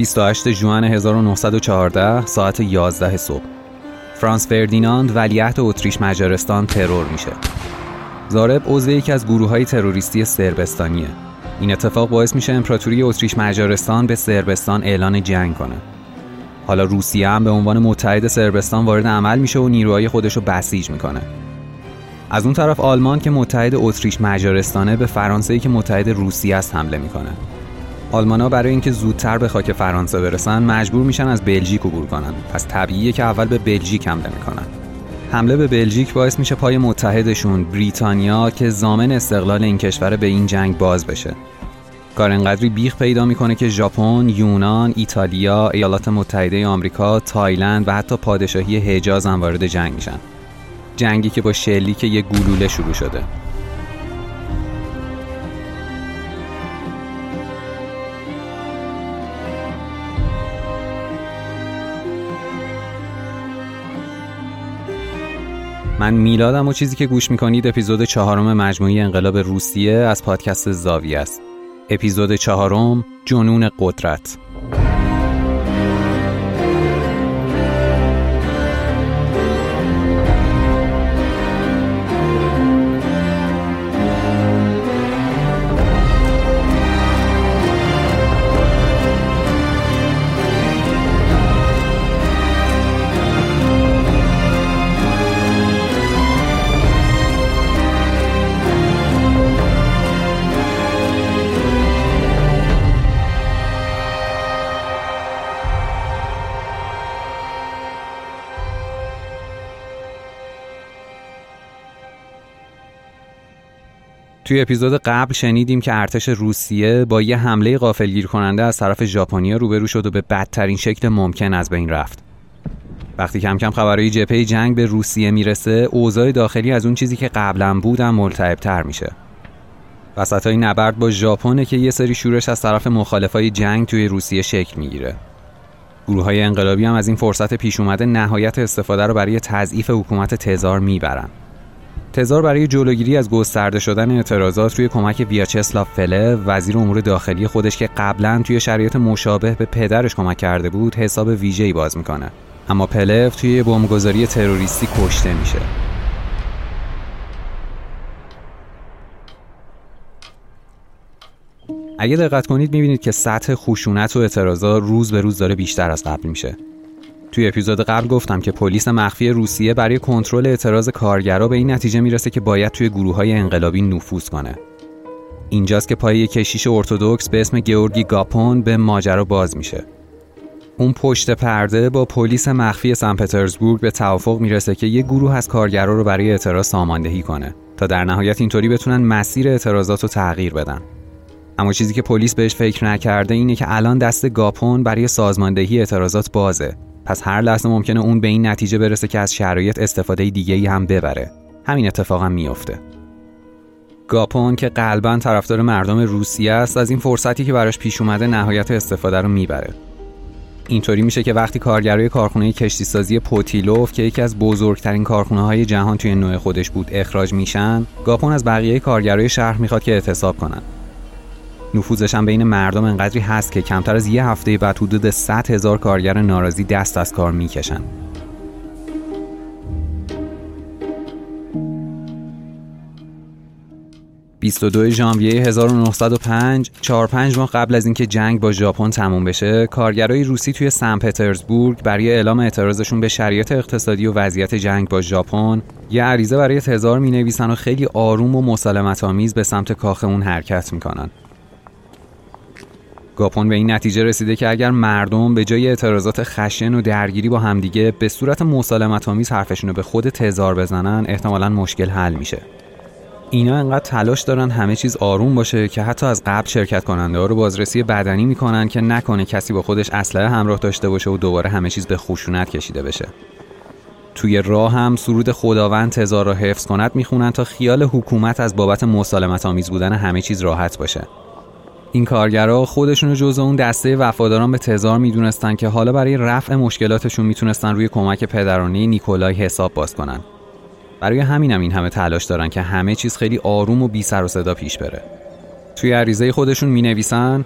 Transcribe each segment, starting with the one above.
28 ژوئن 1914 ساعت 11 صبح. فرانس فردیناند ولیعهد اتریش مجارستان ترور میشه. زارب عضو یکی از گروه های تروریستی سربستانیه این اتفاق باعث میشه امپراتوری اتریش مجارستان به سربستان اعلان جنگ کنه. حالا روسیه هم به عنوان متحد سربستان وارد عمل میشه و نیروهای خودش رو بسیج می‌کنه. از اون طرف آلمان که متحد اتریش مجارستانه به فرانسه که متحد روسیه است حمله می‌کنه. آلمانا برای اینکه زودتر به خاک فرانسه برسن مجبور میشن از بلژیک عبور کنن پس طبیعیه که اول به بلژیک حمله می‌کنن حمله به بلژیک باعث میشه پای متحدشون بریتانیا که زامن استقلال این کشور به این جنگ باز بشه کار انقدری بیخ پیدا می‌کنه که ژاپن، یونان، ایتالیا، ایالات متحده آمریکا، تایلند و حتی پادشاهی حجاز هم وارد جنگ میشن. جنگی که با شلیک یک گلوله شروع شده. من میلادم و چیزی که گوش می‌کنید اپیزود چهارم مجموعی انقلاب روسیه از پادکست زاویه است. اپیزود چهارم جنون قدرت توی اپیزود قبل شنیدیم که ارتش روسیه با یه حمله غافلگیر کننده از طرف ژاپنیا روبرو شد و به بدترین شکل ممکن از بین رفت. وقتی کم کم خبرهای جبهه جنگ به روسیه می‌رسه، اوضاع داخلی از اون چیزی که قبلا بود هم ملتهبتر میشه. وسط های نبرد با ژاپن که یه سری شورش از طرف مخالفای جنگ توی روسیه شکل می‌گیره. گروه های انقلابی هم از این فرصت پیش اومده نهایت استفاده رو برای تضعیف حکومت تزار می‌برن. تزار برای جلوگیری از گسترده شدن اعتراضات روی کمک ویاچسلاو فله وزیر امور داخلی خودش که قبلا توی شرایط مشابه به پدرش کمک کرده بود حساب ویژه‌ای باز می‌کنه. اما پلف توی بمبگذاری تروریستی کشته میشه. اگه دقت کنید می‌بینید که سطح خشونت و اعتراضات روز به روز داره بیشتر از قبل میشه. توی اپیزود قبل گفتم که پلیس مخفی روسیه برای کنترل اعتراض کارگرا به این نتیجه می‌رسه که باید توی گروه های انقلابی نفوذ کنه. اینجاست که پای کشیش ارتودکس به اسم گیورگی گاپون به ماجرا باز میشه. اون پشت پرده با پلیس مخفی سن پترزبورگ به توافق می‌رسه که یک گروه از کارگرا رو برای اعتراض ساماندهی کنه تا در نهایت اینطوری بتونن مسیر اعتراضات رو تغییر بدن. اما چیزی که پلیس بهش فکر نکرده اینه که الان دست گاپون برای سازماندهی اعتراضات بازه پس هر لحظه ممکنه اون به این نتیجه برسه که از شرایط استفاده دیگه ای هم ببره. همین اتفاق هم میافته. گاپون که قلبا طرفدار مردم روسیه است از این فرصتی که براش پیش اومده نهایت استفاده رو می‌بره. اینطوری میشه که وقتی کارگرای کارخونه کشتی سازی پوتیلوف که یکی از بزرگترین کارخونه های جهان توی نوع خودش بود اخراج میشن گاپون از بقیه کارگرای شهر می‌خواد که اعتصاب کنن. نفوذش هم بین مردم انقدری هست که کمتر از یه هفته بعد حدود 100 هزار کارگر ناراضی دست از کار می‌کشن. ...22 ژانویه 1905 4 5 ماه قبل از اینکه جنگ با ژاپن تموم بشه کارگرای روسی توی سن پترزبورگ برای اعلام اعتراضشون به شرایط اقتصادی و وضعیت جنگ با ژاپن یه عریضه برای تزار می نویسن و خیلی آروم و مسالمت آمیز به سمت کاخ اون حرکت می‌کنن گاپون به این نتیجه رسیده که اگر مردم به جای اعتراضات خشن و درگیری با همدیگه به صورت مسالمت آمیز حرفشون رو به خود تزار بزنن احتمالا مشکل حل میشه. اینا انقدر تلاش دارن همه چیز آروم باشه که حتی از قبل شرکت کننده ها رو بازرسی بدنی می‌کنن که نکنه کسی با خودش اسلحه همراه داشته باشه و دوباره همه چیز به خشونت کشیده بشه. توی راه هم سرود خداوند تزار را حفظ کند می‌خونن تا خیال حکومت از بابت مسالمت آمیز بودن همه چیز راحت باشه. این کارگرها خودشونو جزء اون دسته وفاداران به تزار می‌دونستن که حالا برای رفع مشکلاتشون می‌تونستن روی کمک پدرانه نیکولای حساب باز کنن. برای همینم این همه تلاش دارن که همه چیز خیلی آروم و بی سر و صدا پیش بره. توی عریضه خودشون می نویسن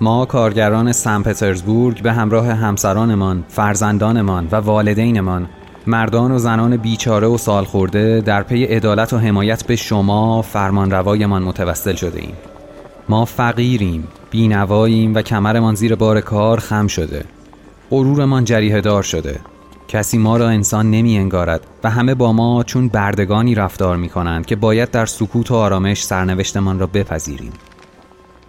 ما کارگران سن پترزبورگ به همراه همسرانمان، فرزندانمان و والدینمان مردان و زنان بیچاره و سال خورده در پی عدالت و حمایت به شما فرمانروایمان متوسل شده ایم. ما فقیریم، بینواییم و کمرمان زیر بار کار خم شده. غرورمان جریه دار شده. کسی ما را انسان نمی انگارد و همه با ما چون بردگانی رفتار می کنند که باید در سکوت و آرامش سرنوشتمان را بپذیریم.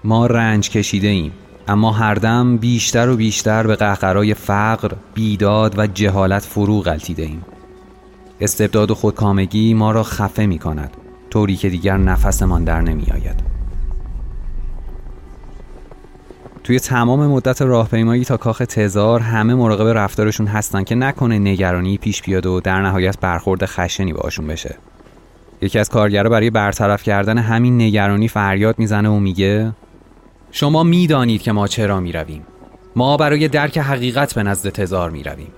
ما رنج کشیده ایم اما هر دم بیشتر و بیشتر به قهقرای فقر، بیداد و جهالت فرو غلطیده ایم. استبداد و خودکامگی ما را خفه می کند طوری که دیگر نفسمان در نمی آید. توی تمام مدت راهپیمایی تا کاخ تزار همه مراقب رفتارشون هستن که نکنه نگرانی پیش بیاد و در نهایت برخورد خشنی باشون بشه. یکی از کارگرا برای برطرف کردن همین نگرانی فریاد می‌زنه و میگه شما می‌دانید که ما چرا می‌رویم. ما برای درک حقیقت به نزد تزار می‌رویم.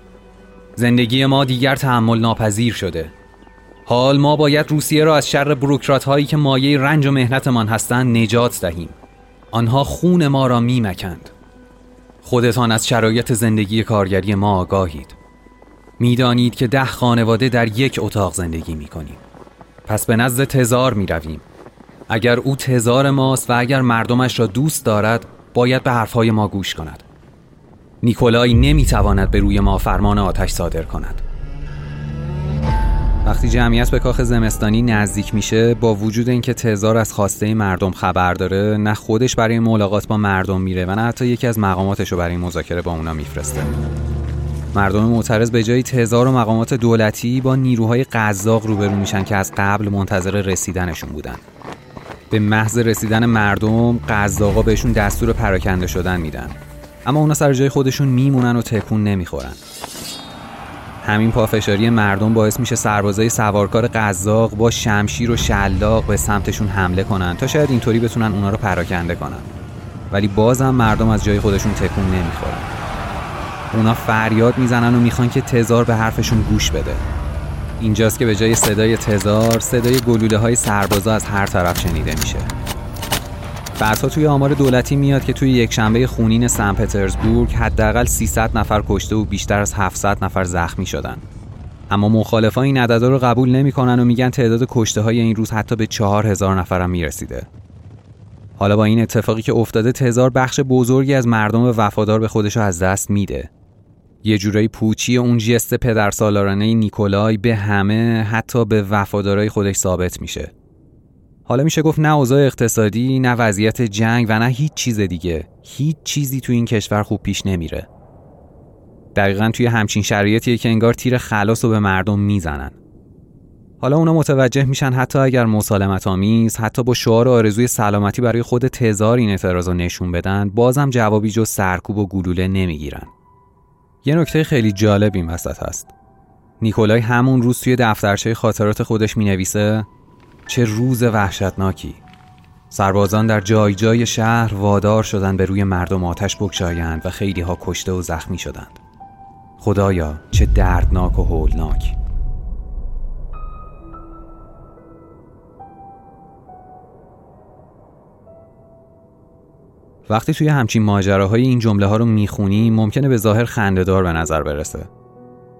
زندگی ما دیگر تحمل ناپذیر شده. حال ما باید روسیه را از شر بروکرات هایی که مایه رنج و مهنتمان هستند نجات دهیم. آنها خون ما را میمکند. خودتان از شرایط زندگی کارگری ما آگاهید. می‌دانید که ده خانواده در یک اتاق زندگی می کنیم پس به نزد تزار می رویم اگر او تزار ماست و اگر مردمش را دوست دارد باید به حرفهای ما گوش کند. نیکولای نمی‌تواند به روی ما فرمان آتش صادر کند. وقتی جمعیت به کاخ زمستانی نزدیک میشه با وجود اینکه تزار از خواسته مردم خبر داره نه خودش برای ملاقات با مردم میره و نه حتی یکی از مقاماتش رو برای مذاکره با اونا میفرسته. مردم معترض به جای تزار و مقامات دولتی با نیروهای قزاق روبرو میشن که از قبل منتظر رسیدنشون بودن. به محض رسیدن مردم قزاقا بهشون دستور پراکنده شدن میدن. اما اونا سر جای خودشون میمونن و تکون نمی‌خورن. همین پافشاری مردم باعث میشه سربازای سوارکار قزاق با شمشیر و شلاق به سمتشون حمله کنن تا شاید اینطوری بتونن اونا رو پراکنده کنن. ولی بازم مردم از جای خودشون تکون نمی‌خورن. اونا فریاد می‌زنن و می‌خوان که تزار به حرفشون گوش بده. اینجاست که به جای صدای تزار صدای گلوله های سربازا از هر طرف شنیده میشه. بعدها توی آمار دولتی میاد که توی یک شنبه خونین سن پترزبورگ حداقل 300 نفر کشته و بیشتر از 700 نفر زخمی شدن. اما مخالفان این عددا رو قبول نمی‌کنن و میگن تعداد کشته های این روز حتی به 4000 نفر هم می‌رسیده. حالا با این اتفاقی که افتاده تزار بخش بزرگی از مردم وفادار به خودش از دست میده. یه جورایی پوچی اون جست پدرسالارانه نیکولای به همه حتی به وفادارای خودش ثابت میشه. حالا میشه گفت نه اوضاع اقتصادی نه وضعیت جنگ و نه هیچ چیز دیگه. هیچ چیزی تو این کشور خوب پیش نمیره. دقیقا توی همچین شرایطیه که انگار تیر خلاص رو به مردم می‌زنن. حالا اونا متوجه میشن حتی اگر مسالمت آمیز حتی با شعار آرزوی سلامتی برای خود تزار این اعتراض رو نشون بدن بازم جوابی جز سرکوب و گلوله نمی‌گیرن. یه نکته خیلی جالب این وسط هست. نیکولای همون روز توی دفترچه خاطرات خودش می‌نویسه چه روز وحشتناکی. سربازان در جای جای شهر وادار شدند به روی مردم آتش بگشایند و خیلی ها کشته و زخمی شدند. خدایا چه دردناک و هولناک. وقتی توی همچین ماجراهای این جمله ها رو می‌خونیم ممکنه به ظاهر خندهدار به نظر برسه.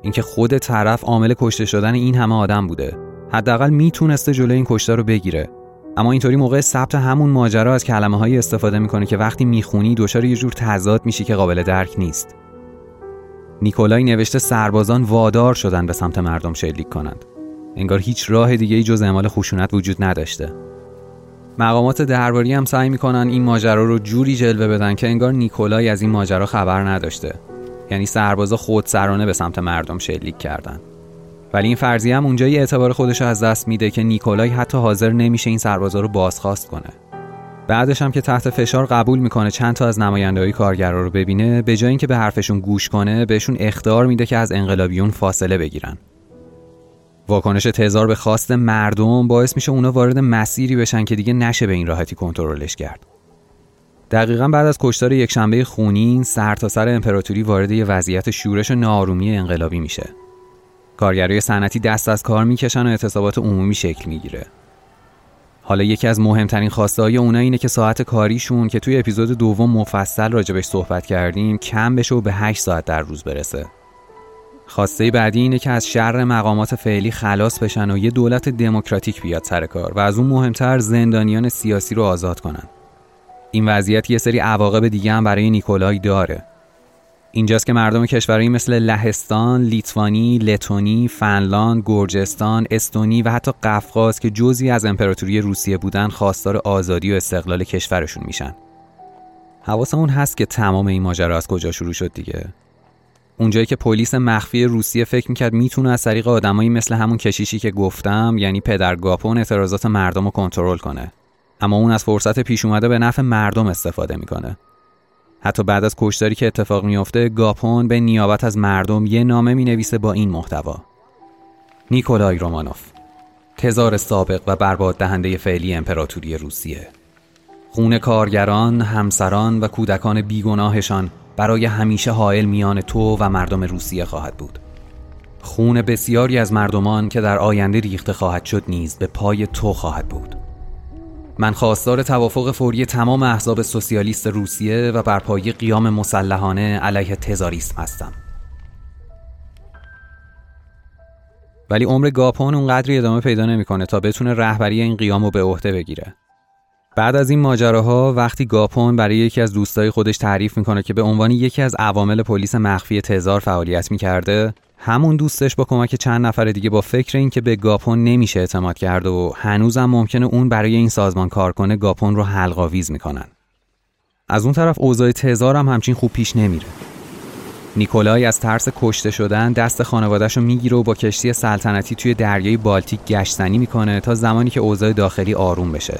اینکه خود طرف عامل کشته شدن این همه آدم بوده. حداقل می‌تونسته جلوی این کشته رو بگیره. اما اینطوری موقع ثبت همون ماجرا از کلمه هایی استفاده می‌کنه که وقتی می‌خونی دچار یه جور تضاد میشی که قابل درک نیست. نیکولای نوشته سربازان وادار شدن به سمت مردم شلیک کنند. انگار هیچ راه دیگه ای جز اعمال خشونت وجود نداشته. مقامات درباری هم سعی می‌کنن این ماجرا رو جوری جلوه بدن که انگار نیکولای از این ماجرا خبر نداشته. یعنی سربازا خودسرانه به سمت مردم شلیک کردن. ولی این فرضیه هم اونجایی اعتبار خودش از دست میده که نیکولای حتی حاضر نمیشه این سربازا رو بازخواست کنه. بعدش هم که تحت فشار قبول می‌کنه چند تا از نمایندههای کارگرا رو ببینه به جای اینکه به حرفشون گوش کنه بهشون اختار میده که از انقلابیون فاصله بگیرن. واکنش تزار به خواست مردم باعث میشه اونا وارد مسیری بشن که دیگه نشه به این راحتی کنترلش کرد. دقیقا بعد از کشتار یکشنبه خونین سرتاسر سر امپراتوری وارد یه وضعیت شورش و نارومی انقلابی میشه. کارگرای صنعتی دست از کار می‌کشن و اعتصابات عمومی شکل می‌گیره حالا یکی از مهمترین خواسته های اونا اینه که ساعت کاریشون که توی اپیزود دوم مفصل راجبش صحبت کردیم کم بشه و به 8 ساعت در روز برسه. خواسته بعدی اینه که از شر مقامات فعلی خلاص بشن و یه دولت دموکراتیک بیاد سر کار و از اون مهمتر زندانیان سیاسی رو آزاد کنن. این وضعیت یه سری عواقب دیگه هم برای نیکولای داره. اینجاست که مردم کشورهایی مثل لهستان، لیتوانی، لتونی، فنلاند، گرجستان، استونی و حتی قفقاز که جزی از امپراتوری روسیه بودن خواستار آزادی و استقلال کشورشون میشن. حواسمون هست که تمام این ماجرا از کجا شروع شد دیگه. اونجایی که پلیس مخفی روسیه فکر می‌کرد می‌تونه از طریق آدمایی مثل همون کشیشی که گفتم یعنی پدر گاپون اعتراضات مردم رو کنترل کنه. اما اون از فرصت پیش اومده به نفع مردم استفاده می‌کنه. حتی بعد از کشتاری که اتفاق میافته گاپون به نیابت از مردم یه نامه می نویسه با این محتوا. نیکولای رومانوف تزار سابق و برباد دهنده فعلی امپراتوری روسیه. خون کارگران، همسران و کودکان بیگناهشان برای همیشه حائل میان تو و مردم روسیه خواهد بود. خون بسیاری از مردمان که در آینده ریخته خواهد شد نیز به پای تو خواهد بود. من خواستار توافق فوری تمام احزاب سوسیالیست روسیه و برپایی قیام مسلحانه علیه تزاریسم هستم. ولی عمر گاپون اونقدری ادامه پیدا نمی‌کنه تا بتونه رهبری این قیام رو به عهده بگیره. بعد از این ماجراها وقتی گاپون برای یکی از دوستای خودش تعریف می‌کنه که به عنوان یکی از عوامل پلیس مخفی تزار فعالیت می‌کرده همون دوستش با کمک چند نفر دیگه با فکر اینکه به گاپون نمیشه اعتماد کرد و هنوزم ممکنه اون برای این سازمان کار کنه گاپون رو حلقاویز می‌کنن. از اون طرف اوضاع تزار هم همچین خوب پیش نمیره. نیکولای از ترس کشته شدن دست خانوادهش رو می‌گیره و با کشتی سلطنتی توی دریای بالتیک گشتنی می‌کنه تا زمانی که اوضاع داخلی آروم بشه.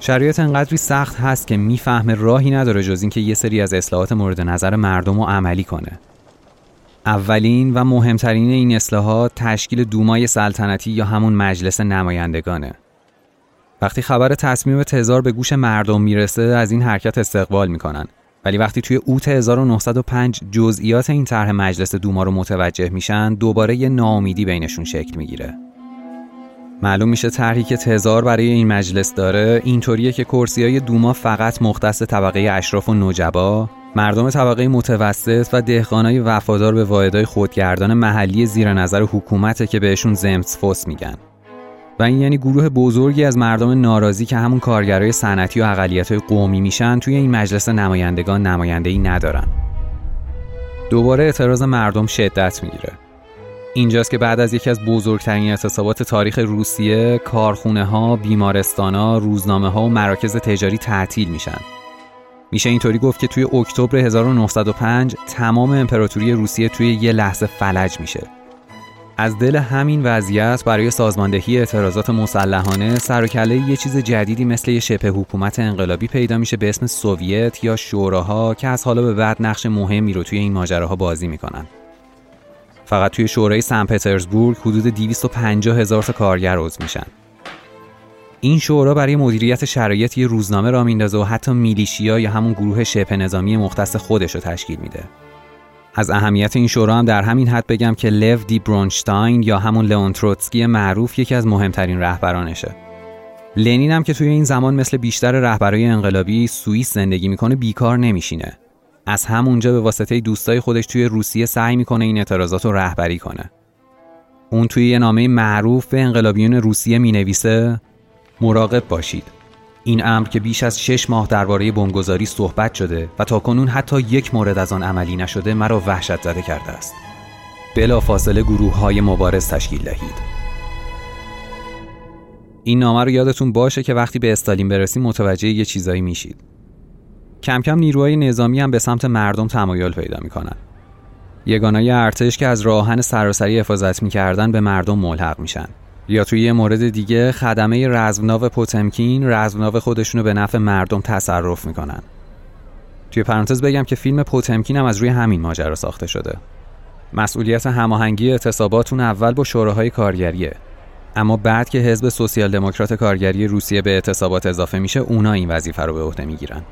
شرایط انقدری سخت هست که می‌فهمه راهی نداره جز اینکه یه سری از اصلاحات مورد نظر مردم رو عملی کنه. اولین و مهمترین این اصلاحات تشکیل دومای سلطنتی یا همون مجلس نمایندگانه. وقتی خبر تصمیم تزار به گوش مردم می‌رسه از این حرکت استقبال می‌کنن ولی وقتی توی اوت 1905 جزئیات این طرح مجلس دوما رو متوجه میشن دوباره یه ناامیدی بینشون شکل می‌گیره. معلوم میشه طرحی که تزار برای این مجلس داره اینطوریه که کرسی های دوما فقط مختص طبقه اشراف و نجبا مردم طبقه متوسط و دهقانای وفادار به واحدهای خودگردان محلی زیر نظر حکومته که بهشون زمسفوس میگن. و این یعنی گروه بزرگی از مردم ناراضی که همون کارگرای صنعتی و اقلیت‌های قومی میشن توی این مجلس نمایندگان نماینده‌ای ندارن. دوباره اعتراض مردم شدت می‌گیره. اینجاست که بعد از یکی از بزرگترین اعتصابات تاریخ روسیه کارخونه ها، بیمارستان ها، روزنامه ها و مراکز تجاری تعطیل میشن. میشه اینطوری گفت که توی اکتبر 1905 تمام امپراتوری روسیه توی یه لحظه فلج میشه. از دل همین وضعیت برای سازماندهی اعتراضات مسلحانه سر و یه چیز جدیدی مثل یه شبه حکومت انقلابی پیدا میشه به اسم سوویت یا شوراها که از حالا به بعد نقش مهمی رو توی این ماجراها بازی می‌کنن. فقط توی شورای سن پترزبورگ حدود 250 هزار کارگر عضو میشن. این شورا برای مدیریت شرایط یه روزنامه را میندازه و حتی میلیشیا یا همون گروه شبه نظامی مختص خودش رو تشکیل میده. از اهمیت این شورا هم در همین حد بگم که لو دی برونشتاین یا همون لئون تروتسکی معروف یکی از مهمترین رهبرانشه. لنین هم که توی این زمان مثل بیشتر رهبرای انقلابی سوئیس زندگی می‌کنه بیکار نمیشینه. از همونجا به واسطه دوستای خودش توی روسیه سعی می‌کنه این اعتراضات رو رهبری کنه. اون توی یه نامه معروف به انقلابیون روسیه می‌نویسه مراقب باشید. این امر که بیش از شش ماه درباره بمبگذاری صحبت شده و تا کنون حتی یک مورد از آن عملی نشده مرا وحشت زده کرده است. بلا فاصله گروه های مبارز تشکیل دهید. این نامه رو یادتون باشه که وقتی به استالین برسیم متوجه یه چیزایی میشید. کم کم نیروهای نظامی هم به سمت مردم تمایل پیدا می‌کنن. یگانای ارتش که از راهن سراسری حفاظت می‌کردن به مردم ملحق میشن. یا توی یه مورد دیگه خدمه رزمناو پوتمکین رزمناو خودشونو به نفع مردم تصرف می‌کنن. توی پرانتز بگم که فیلم پوتمکین هم از روی همین ماجرا ساخته شده. مسئولیت هماهنگی اعتصاباتون اول با شوراهای کارگریه. اما بعد که حزب سوسیال دموکرات کارگری روسیه به اعتصابات اضافه میشه اونا این وظیفه رو به عهده می‌گیرن.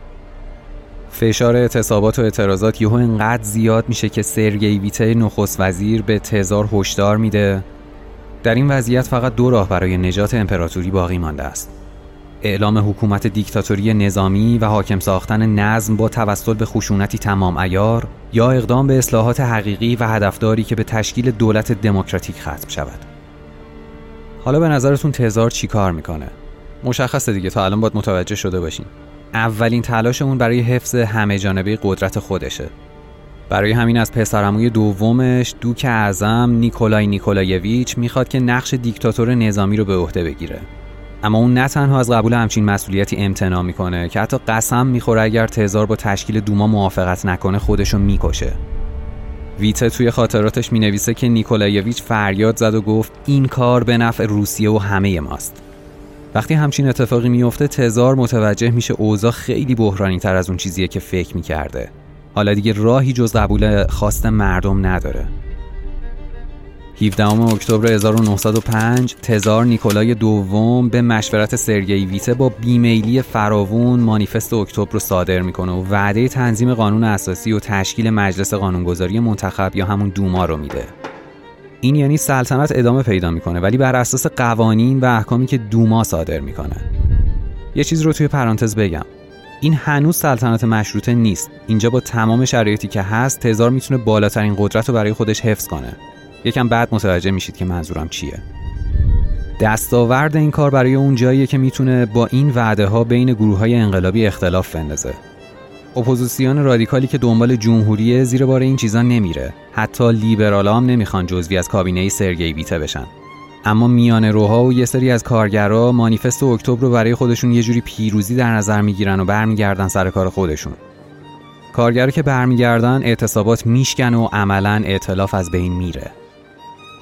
فشار اعتصابات و اعتراضات یهو انقدر زیاد میشه که سرگی ویته نخست وزیر به تزار هشدار میده. در این وضعیت فقط دو راه برای نجات امپراتوری باقی مانده است. اعلام حکومت دیکتاتوری نظامی و حاکم ساختن نظم با توسل به خشونتی تمام ایار یا اقدام به اصلاحات حقیقی و هدفداری که به تشکیل دولت دموکراتیک ختم شود. حالا به نظرتون تزار چی کار می‌کنه؟ مشخصه دیگه تا الان باید متوجه شده باشین. اولین تلاشمون برای حفظ همه جانبه قدرت خودشه. برای همین از پسرموی دومش دوک اعظم نیکولای نیکولایویچ می‌خواد که نقش دیکتاتور نظامی رو به عهده بگیره. اما اون نه تنها از قبول همچین مسئولیتی امتناع می‌کنه که حتی قسم می‌خوره اگر تزار با تشکیل دوما موافقت نکنه خودشو می‌کشه. ویته توی خاطراتش می‌نویسه که نیکولایویچ فریاد زد و گفت این کار به نفع روسیه و همه ماست. وقتی همچین اتفاقی میفته تزار متوجه میشه اوضاع خیلی بحرانی تر از اون چیزیه که فکر می‌کرده. حالا دیگه راهی جز قبول خواست مردم نداره 17 اکتبر 1905 تزار نیکولای دوم به مشورت سرگئی ویته با بیمیلی فراوون مانیفست اکتبر رو صادر می‌کنه و وعده تنظیم قانون اساسی و تشکیل مجلس قانونگذاری منتخب یا همون دوما رو میده. این یعنی سلطنت ادامه پیدا می‌کنه ولی بر اساس قوانین و احکامی که دوما صادر می‌کنه. یه چیز رو توی پرانتز بگم. این هنوز سلطنت مشروطه نیست. اینجا با تمام شرایطی که هست تزار می‌تونه بالاترین قدرت رو برای خودش حفظ کنه. یکم بعد متوجه میشید که منظورم چیه دستاورد این کار برای اون جاییه که می‌تونه با این وعده ها بین گروه های انقلابی اختلاف بندازه اپوزیسیون رادیکالی که دنبال جمهوریه زیر بار این چیزا نمیره حتی لیبرالا هم نمی‌خوان جزوی از کابینه سرگئی ویته بشن اما میان روها و یه سری از کارگرا مانیفست اکتبر رو برای خودشون یه جوری پیروزی در نظر می‌گیرن و برمیگردن سر کار خودشون کارگرا که برمیگردن اعتصابات میشکن و عملا اعتلاف از بین میره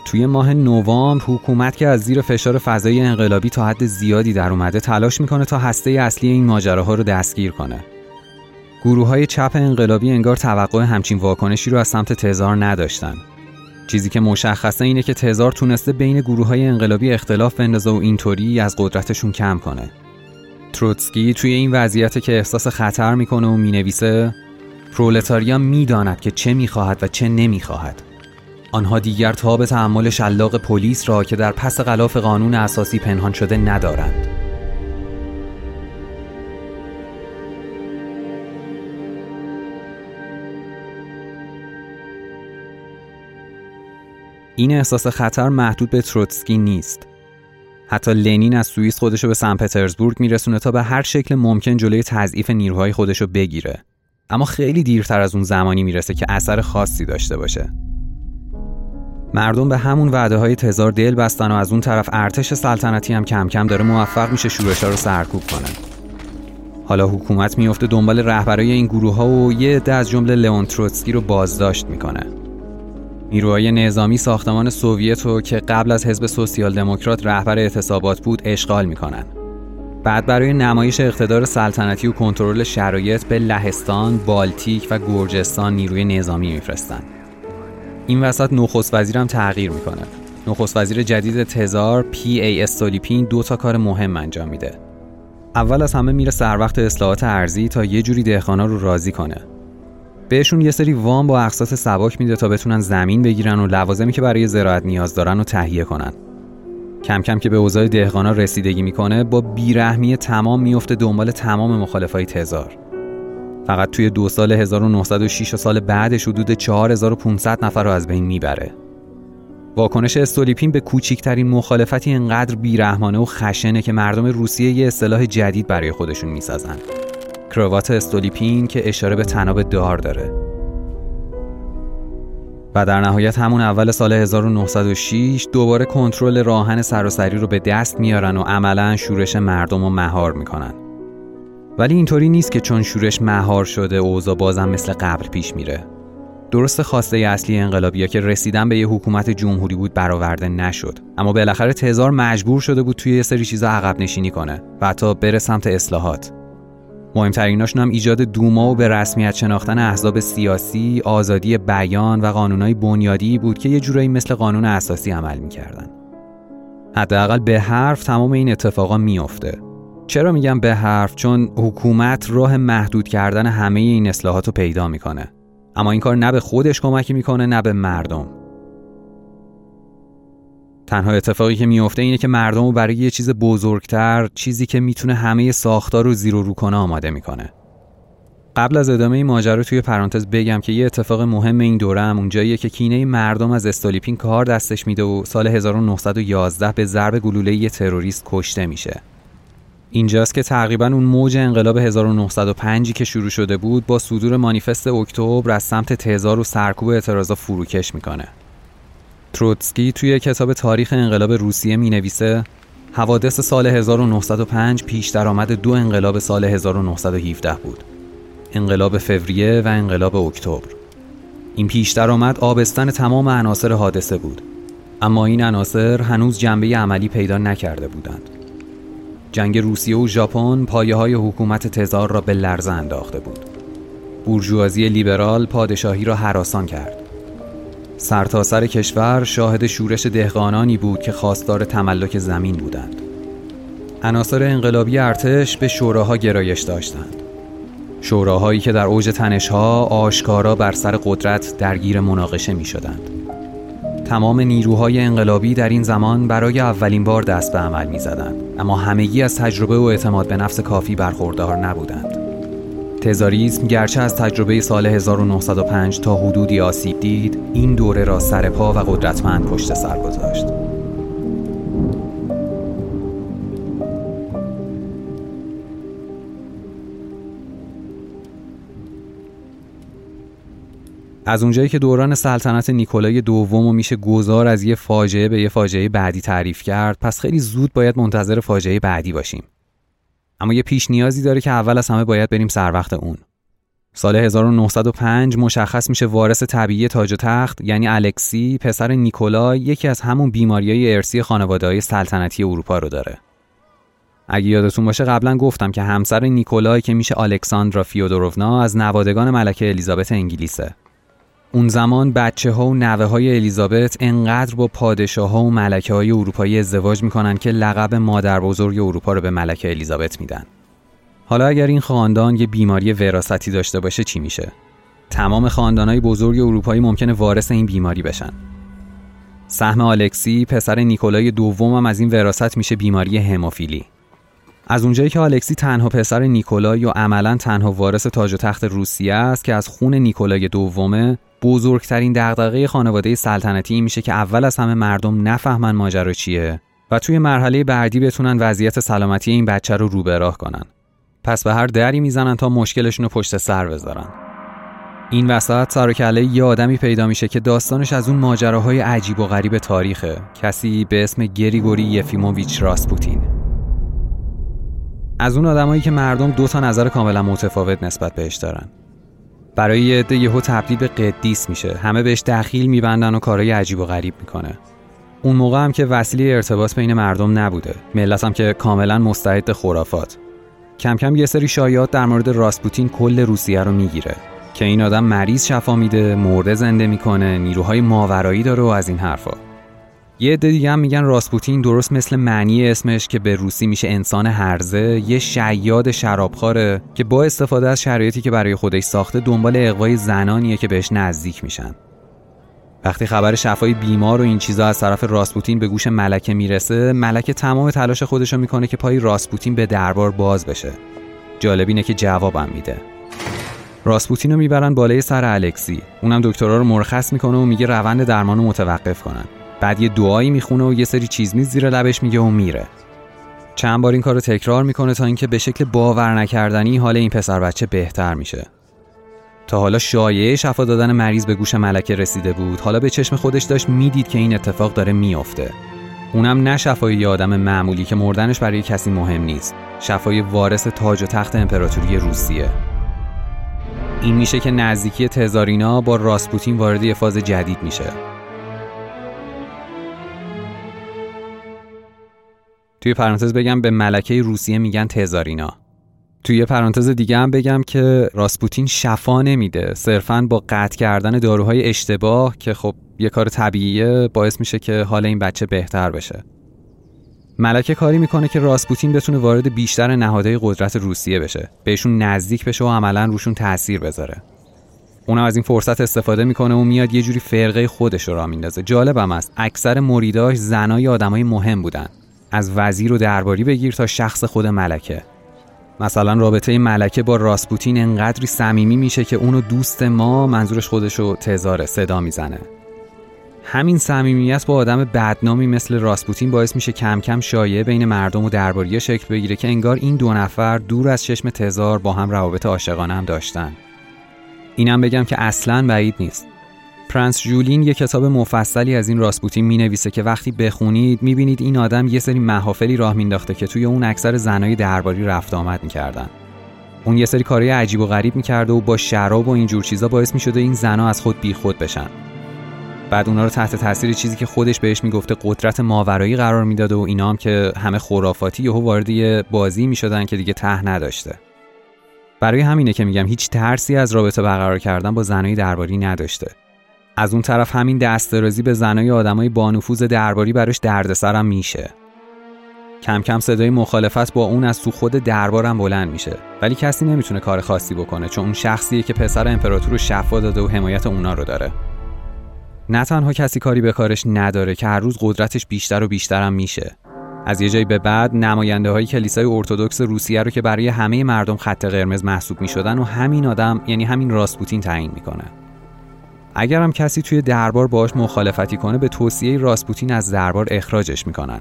توی ماه نوامبر حکومت که از زیر فشار فضای انقلابی تا حد زیادی در اومده تلاش می‌کنه تا هسته اصلی این ماجراها رو دستگیر کنه. گروه های چپ انقلابی انگار توقع همچین واکنشی رو از سمت تزار نداشتن. چیزی که مشخصه اینه که تزار تونسته بین گروه های انقلابی اختلاف بندازه و اینطوری از قدرتشون کم کنه. تروتسکی توی این وضعیت که احساس خطر می‌کنه و می‌نویسه پرولتاریا می‌داند که چه می‌خواهد و چه نمی‌خواهد. آنها دیگر تا به تحمل شلاق پلیس را که در پس غلاف قانون اساسی پنهان شده ندارند این احساس خطر محدود به تروتسکی نیست. حتی لنین از سوئیس خودشو به سن پترزبورگ میرسونه تا به هر شکل ممکن جلوی تضعیف نیروهای خودشو بگیره. اما خیلی دیرتر از اون زمانی می‌رسه که اثر خاصی داشته باشه. مردم به همون وعده های تزار دل بستن و از اون طرف ارتش سلطنتی هم کم کم داره موفق میشه شورشا رو سرکوب کنه. حالا حکومت میفته دنبال رهبرای این گروه ها و یه عده از جمله لئون تروتسکی رو بازداشت می‌کنه. نیروهای نظامی ساختمان سوویت رو که قبل از حزب سوسیال دموکرات رهبر اعتصابات بود اشغال می‌کنن بعد برای نمایش اقتدار سلطنتی و کنترل شرایط به لهستان، بالتیک و گرجستان نیروی نظامی میفرستند. این وسط نخست وزیرم تغییر می‌کنه نخست وزیر جدید تزار پی ای استولیپین دو تا کار مهم انجام میده. اول از همه میره سر وقت اصلاحات ارزی تا یه جوری دهخانا رو راضی کنه. بهشون یه سری وام با اقساط سباک میده تا بتونن زمین بگیرن و لوازمی که برای زراعت نیاز دارن رو تهیه کنن کم کم که به اوضاع دهقانا رسیدگی می‌کنه با بیرحمی تمام میفته دنبال تمام مخالفای تزار فقط توی دو سال 1906 و سال بعدش حدود 4500 نفر رو از بین می‌بره. واکنش استولیپین به کوچکترین مخالفتی انقدر بیرحمانه و خشنه که مردم روسیه یه اصطلاح جدید برای خودشون می‌سازن. کراوات استولیپین که اشاره به تناب دار داره. و در نهایت همون اول سال 1906 دوباره کنترل راهن سراسری رو به دست میارن و عملا شورش مردم رو مهار می‌کنن. ولی اینطوری نیست که چون شورش مهار شده اوضاع بازم مثل قبل پیش میره درست خواسته اصلی انقلابیا که رسیدن به یه حکومت جمهوری بود برآورده نشد اما بالاخره تزار مجبور شده بود توی یه سری چیزا عقب نشینی کنه و حتی بره سمت اصلاحات مهمتریناشون هم ایجاد دوما و به رسمیت شناختن احزاب سیاسی، آزادی بیان و قانونهای بنیادی بود که یه جورایی مثل قانون اساسی عمل می‌کردن. حداقل به حرف تمام این اتفاقا میافته. چرا میگم به حرف؟ چون حکومت راه محدود کردن همه این اصلاحات رو پیدا می‌کنه. اما این کار نه به خودش کمکی می‌کنه نه به مردم. تنها اتفاقی که میفته اینه که مردم رو برای یه چیز بزرگتر چیزی که می‌تونه همه ساختار رو زیر و رو کنه آماده می‌کنه قبل از ادامه ماجرا توی پرانتز بگم که یه اتفاق مهم این دوره هم اونجاییه که کینه مردم از استالیپین کار دستش میده و سال 1911 به ضرب گلوله یه تروریست کشته میشه. اینجاست که تقریبا اون موج انقلاب 1905 که شروع شده بود با صدور مانیفست اکتبر از سمت تزار و سرکوب اعتراضا فروکش می‌کنه. تروتسکی توی کتاب تاریخ انقلاب روسیه می نویسه حوادث سال 1905 پیش درآمد دو انقلاب سال 1917 بود. انقلاب فوریه و انقلاب اکتبر. این پیش درآمد آبستن تمام عناصر حادثه بود. اما این عناصر هنوز جنبه عملی پیدا نکرده بودند. جنگ روسیه و ژاپن پایه های حکومت تزار را به لرزه انداخته بود. بورژوازی لیبرال پادشاهی را حراسان کرد. سرتاسر سر کشور شاهد شورش دهقانانی بود که خواستار تملک زمین بودند عناصر انقلابی ارتش به شوراها گرایش داشتند شوراهایی که در اوج تنشها آشکارا بر سر قدرت درگیر مناقشه می شدند. تمام نیروهای انقلابی در این زمان برای اولین بار دست به عمل می زدند. اما همگی از تجربه و اعتماد به نفس کافی برخوردار نبودند. تزاریسم گرچه از تجربه سال 1905 تا حدودی آسیب دید این دوره را سرپا و قدرتمند پشت سر گذاشت. از اونجایی که دوران سلطنت نیکولای دوم و میشه گذار از یه فاجعه به یه فاجعه بعدی تعریف کرد پس خیلی زود باید منتظر فاجعه بعدی باشیم اما یه پیش نیازی داره که اول از همه باید بریم سر وقت اون. سال 1905 مشخص میشه وارث طبیعی تاج و تخت یعنی الکسی پسر نیکولای یکی از همون بیماریای ارسی خانواده های سلطنتی اروپا رو داره. اگه یادتون باشه قبلا گفتم که همسر نیکولای که میشه الکساندرا فیودوروونا از نوادگان ملکه الیزابت انگلیسه. اون زمان بچه ها و نوه های الیزابت انقدر با پادشاه ها و ملکه های اروپایی ازدواج می‌کنن که لقب مادر بزرگ اروپا رو به ملکه الیزابت میدن. حالا اگر این خاندان یه بیماری وراثتی داشته باشه چی میشه؟ تمام های بزرگ اروپایی ممکنه وارث این بیماری بشن. سهم آلکسی پسر نیکولای دوم هم از این وراثت میشه بیماری هموفیلی. از اونجایی که آلکسی تنها پسر نیکولای و عملا تنها وارث تاج و تخت روسیه است که از خون نیکولای دومه بزرگترین دغدغه خانواده سلطنتی این میشه که اول از همه مردم نفهمن ماجرا چیه و توی مرحله بعدی بتونن وضعیت سلامتی این بچه رو رو راه کنن. پس به هر دری می‌زنن تا مشکلشون رو پشت سر بذارن. این وسط سر کله یه آدمی پیدا میشه که داستانش از اون ماجراهای عجیب و غریب تاریخه. کسی به اسم گریگوری یفیموویچ راسپوتین. از اون آدمایی که مردم دو تا نظر کاملا متفاوت نسبت بهش دارن. برای یه عده یهو تبدیل به قدیس میشه. همه بهش دخیل میبندن و کارهای عجیب و غریب می‌کنه. اون موقع هم که وسیله ارتباط بین مردم نبوده. ملت هم که کاملا مستعد خرافات. کم کم یه سری شایعات در مورد راسپوتین کل روسیه رو می‌گیره. که این آدم مریض شفا میده مرده زنده می‌کنه نیروهای ماورایی داره و از این حرفا. یه عده دیگه هم میگن راسپوتین درست مثل معنی اسمش که به روسی میشه انسان هرزه یه شیاد شرابخواره که با استفاده از شرایطی که برای خودش ساخته دنبال اقوای زنانیه که بهش نزدیک میشن. وقتی خبر شفای بیمار و این چیزا از طرف راسپوتین به گوش ملکه می‌رسه ملکه تمام تلاش خودش رو می‌کنه که پای راسپوتین به دربار باز بشه. جالب اینه که جوابم میده. راسپوتین رو می‌برن بالای سر الکسی. اونم دکترها رو مرخص می‌کنه و میگه روند درمان رو متوقف کنن. بعد یه دعایی می‌خونه و یه سری چیز میز زیر لبش میگه و میره. چند بار این کارو تکرار می‌کنه تا اینکه به شکل باور نکردنی حال این پسر بچه بهتر میشه. تا حالا شایعه شفا دادن مریض به گوش ملکه رسیده بود. حالا به چشم خودش داشت می‌دید که این اتفاق داره میافته. اونم نه شفای یه آدم معمولی که مردنش برای کسی مهم نیست. شفای وارث تاج و تخت امپراتوری روسیه. این میشه که نزدیکی تزارینا با راسپوتین وارد یه فاز جدید میشه. توی پرانتز بگم به ملکه روسیه میگن تزارینا. توی پرانتز دیگه هم بگم که راسپوتین شفا نمیده. صرفا با قطع کردن داروهای اشتباه که خب یه کار طبیعیه باعث میشه که حال این بچه بهتر بشه. ملکه کاری می‌کنه که راسپوتین بتونه وارد بیشتر نهادهای قدرت روسیه بشه. بهشون نزدیک بشه و عملا روشون تاثیر بذاره. اونم از این فرصت استفاده می‌کنه و میاد یه جوری فرقه خودش رو را میندازه. جالبم است اکثر مریداش زنای آدمای مهم بودن. از وزیر و درباری بگیر تا شخص خود ملکه. مثلا رابطه ملکه با راسپوتین انقدری صمیمی میشه که اونو دوست ما منظورش خودشو تزاره صدا می‌زنه. همین صمیمیت با آدم بدنامی مثل راسپوتین باعث میشه کم کم شایعه بین مردم و درباری شکل بگیره که انگار این دو نفر دور از چشم تزار با هم روابط عاشقانه هم داشتن. اینم بگم که اصلا بعید نیست. پرنس جولین یه کتاب مفصلی از این راسپوتین می نویسه که وقتی بخونید می بینید این آدم یه سری محافلی راه مینداخته که توی اون اکثر زنای درباری رفت آمد می‌کردن. اون یه سری کارهای عجیب و غریب می‌کرده و با شراب و اینجور چیزا باعث می‌شده این زنا از خود بیخود بشن. بعد اونا رو تحت تاثیر چیزی که خودش بهش می‌گفته قدرت ماورایی قرار می‌داده و اینا هم که همه خرافاتی یهو وارد یه بازی می‌شدن که دیگه ته نداشته. برای همینه که میگم هیچ ترسی از رابطه برقرار کردن با زنای درباری نداشته. از اون طرف همین دسترازی به زنای آدمای بانفوذ درباری براش دردسرم میشه. کم کم صدای مخالفت با اون از تو خود دربارم بلند میشه. ولی کسی نمی‌تونه کار خاصی بکنه چون اون شخصیه که پسر امپراتور رو شفا داده و حمایت اونا رو داره. نه تنها کسی کاری به کارش نداره که هر روز قدرتش بیشتر و بیشترم میشه. از یه جایی به بعد نماینده های کلیسای ارتودکس روسیه رو که برای همه مردم خط قرمز محسوب می‌شدن و همین آدم یعنی همین راسپوتین تعیین می‌کنه. اگرم کسی توی دربار باهاش مخالفتی کنه به توصیه راسپوتین از دربار اخراجش می‌کنن.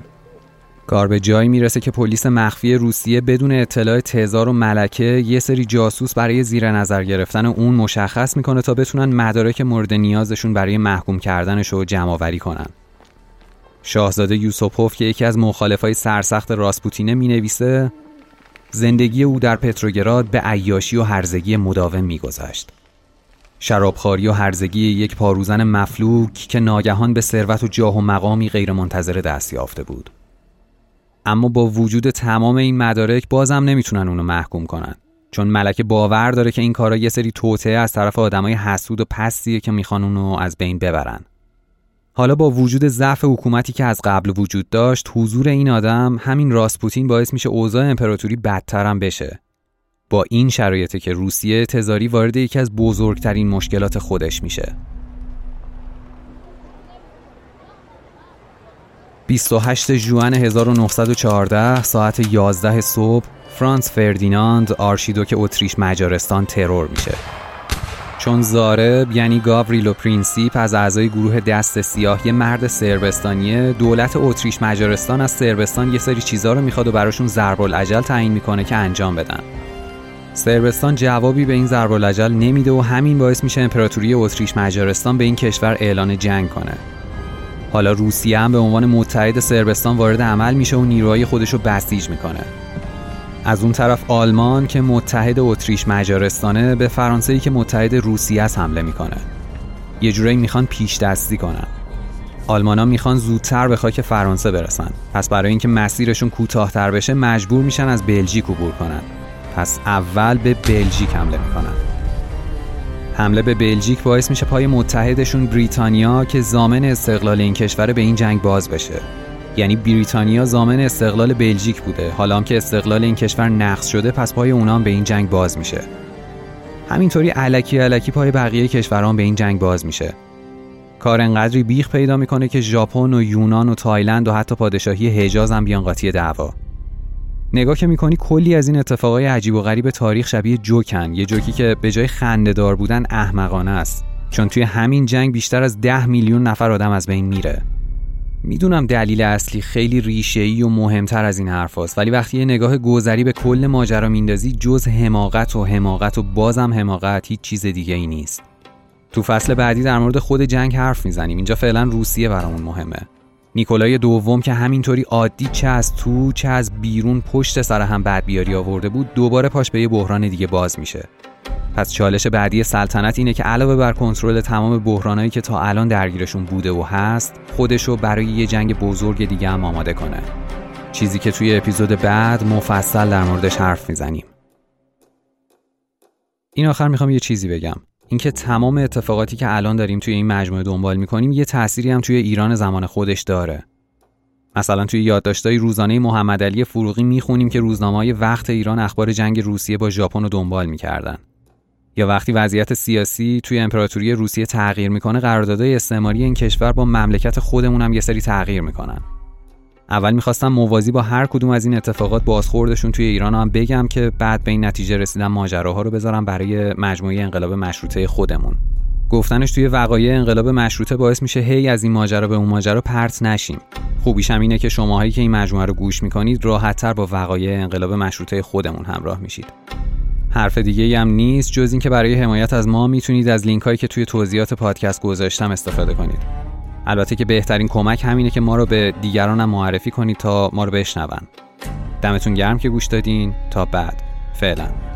کار به جایی می‌رسه که پلیس مخفی روسیه بدون اطلاع تزار و ملکه یه سری جاسوس برای زیر نظر گرفتن اون مشخص می‌کنه تا بتونن مدارک مورد نیازشون برای محکوم کردنش رو جمع آوری کنن. شاهزاده یوسوپوف که یکی از مخالفای سرسخت راسپوتینه می‌نویسه زندگی او در پتروگراد به عیاشی و هرزگی مداوم میگذشت. شرابخواری و هرزگی یک پاروزن مفلوک که ناگهان به ثروت و جاه و مقامی غیرمنتظره دست یافته بود. اما با وجود تمام این مدارک بازم نمی‌تونن اونو محکوم کنن چون ملکه باور داره که این کارا یه سری توطعه از طرف آدمای حسود و پستیه که می‌خوان اونو از بین ببرن. حالا با وجود ضعف حکومتی که از قبل وجود داشت حضور این آدم همین راسپوتین باعث میشه اوضاع امپراتوری بدترم بشه. با این شرایطه که روسیه تزاری وارد یکی از بزرگترین مشکلات خودش میشه. 28 ژوئن 1914 ساعت 11 صبح فرانس فردیناند آرشیدوک اتریش مجارستان ترور میشه. چون ضارب یعنی گاوریلو پرینسیپ از اعضای گروه دست سیاه یه مرد سربستانیه دولت اتریش مجارستان از سربستان یه سری چیزا رو می‌خواد و براشون ضرب الاجل تعیین می‌کنه که انجام بدن. سربستان جوابی به این ضرب الاجل نمیده و همین باعث میشه امپراتوری اتریش مجارستان به این کشور اعلان جنگ کنه. حالا روسیه هم به عنوان متحد سربستان وارد عمل میشه و نیروهای خودش رو بسیج می‌کنه. از اون طرف آلمان که متحد اتریش مجارستانه به فرانسه که متحد روسیه است حمله می‌کنه. یه جورایی می‌خوان پیش دستی کنن. آلمانا می‌خوان زودتر به خاک فرانسه برسن. پس برای اینکه مسیرشون کوتاهتر بشه مجبور میشن از بلژیک عبور کنن. پس اول به بلژیک حمله می‌کنن. حمله به بلژیک باعث میشه پای متحدشون بریتانیا که زامن استقلال این کشور به این جنگ باز بشه. یعنی بریتانیا زامن استقلال بلژیک بوده. حالا هم که استقلال این کشور نقض شده پس پای اونام به این جنگ باز میشه. همینطوری علکی علکی پای بقیه کشوران به این جنگ باز میشه. کار انقدری بیخ پیدا می‌کنه که ژاپن و یونان و تایلند و حتی پادشاهی حجاز هم بیان قاطی دعوا. نگاه که می‌کنی کلی از این اتفاقای عجیب و غریب تاریخ شبیه جوکن یه جوکی که به جای خندهدار بودن احمقانه است. چون توی همین جنگ بیشتر از ده میلیون نفر آدم از بین میره. می‌دونم دلیل اصلی خیلی ریشه‌ای و مهمتر از این حرف هست ولی وقتی یه نگاه گذری به کل ماجرا میندازی جز حماقت و حماقت و بازم حماقت هیچ چیز دیگه ای نیست. تو فصل بعدی در مورد خود جنگ حرف می‌زنیم. اینجا فعلا روسیه برامون مهمه. نیکولای دوم که همینطوری عادی چه از تو چه از بیرون پشت سر هم بد بیاری آورده بود دوباره پاش به یه بحران دیگه باز میشه. پس چالش بعدی سلطنت اینه که علاوه بر کنترل تمام بحرانایی که تا الان درگیرشون بوده و هست خودشو برای یه جنگ بزرگ دیگه هم آماده کنه. چیزی که توی اپیزود بعد مفصل در موردش حرف می‌زنیم. این آخر می‌خوام یه چیزی بگم. اینکه تمام اتفاقاتی که الان داریم توی این مجموعه دنبال می‌کنیم یه تأثیری هم توی ایران زمان خودش داره. مثلا توی یادداشت‌های روزانه محمد علی فروغی می‌خونیم که روزنامه‌های وقت ایران اخبار جنگ روسیه با ژاپن رو دنبال می‌کردن. یا وقتی وضعیت سیاسی توی امپراتوری روسیه تغییر می‌کنه قراردادهای استعماری این کشور با مملکت خودمون هم یه سری تغییر می‌کنن. اول می‌خواستم موازی با هر کدوم از این اتفاقات بازخوردشون توی ایران هم بگم که بعد به این نتیجه رسیدن ماجراها رو بذارم برای مجموعه انقلاب مشروطه خودمون. گفتنش توی وقایع انقلاب مشروطه باعث میشه هی از این ماجرا به اون ماجرا پرت نشیم. خوبیش هم اینه که شماهایی که این مجموعه رو گوش می‌کنید راحتتر با وقایع انقلاب مشروطه خودمون همراه میشید. حرف دیگه هم نیست جز اینکه برای حمایت از ما می‌تونید از لینک هایی که توی توضیحات پادکست گذاشتم استفاده کنید. البته که بهترین کمک همینه که ما رو به دیگران هم معرفی کنید تا ما رو بشنون. دمتون گرم که گوش دادین. تا بعد. فعلا.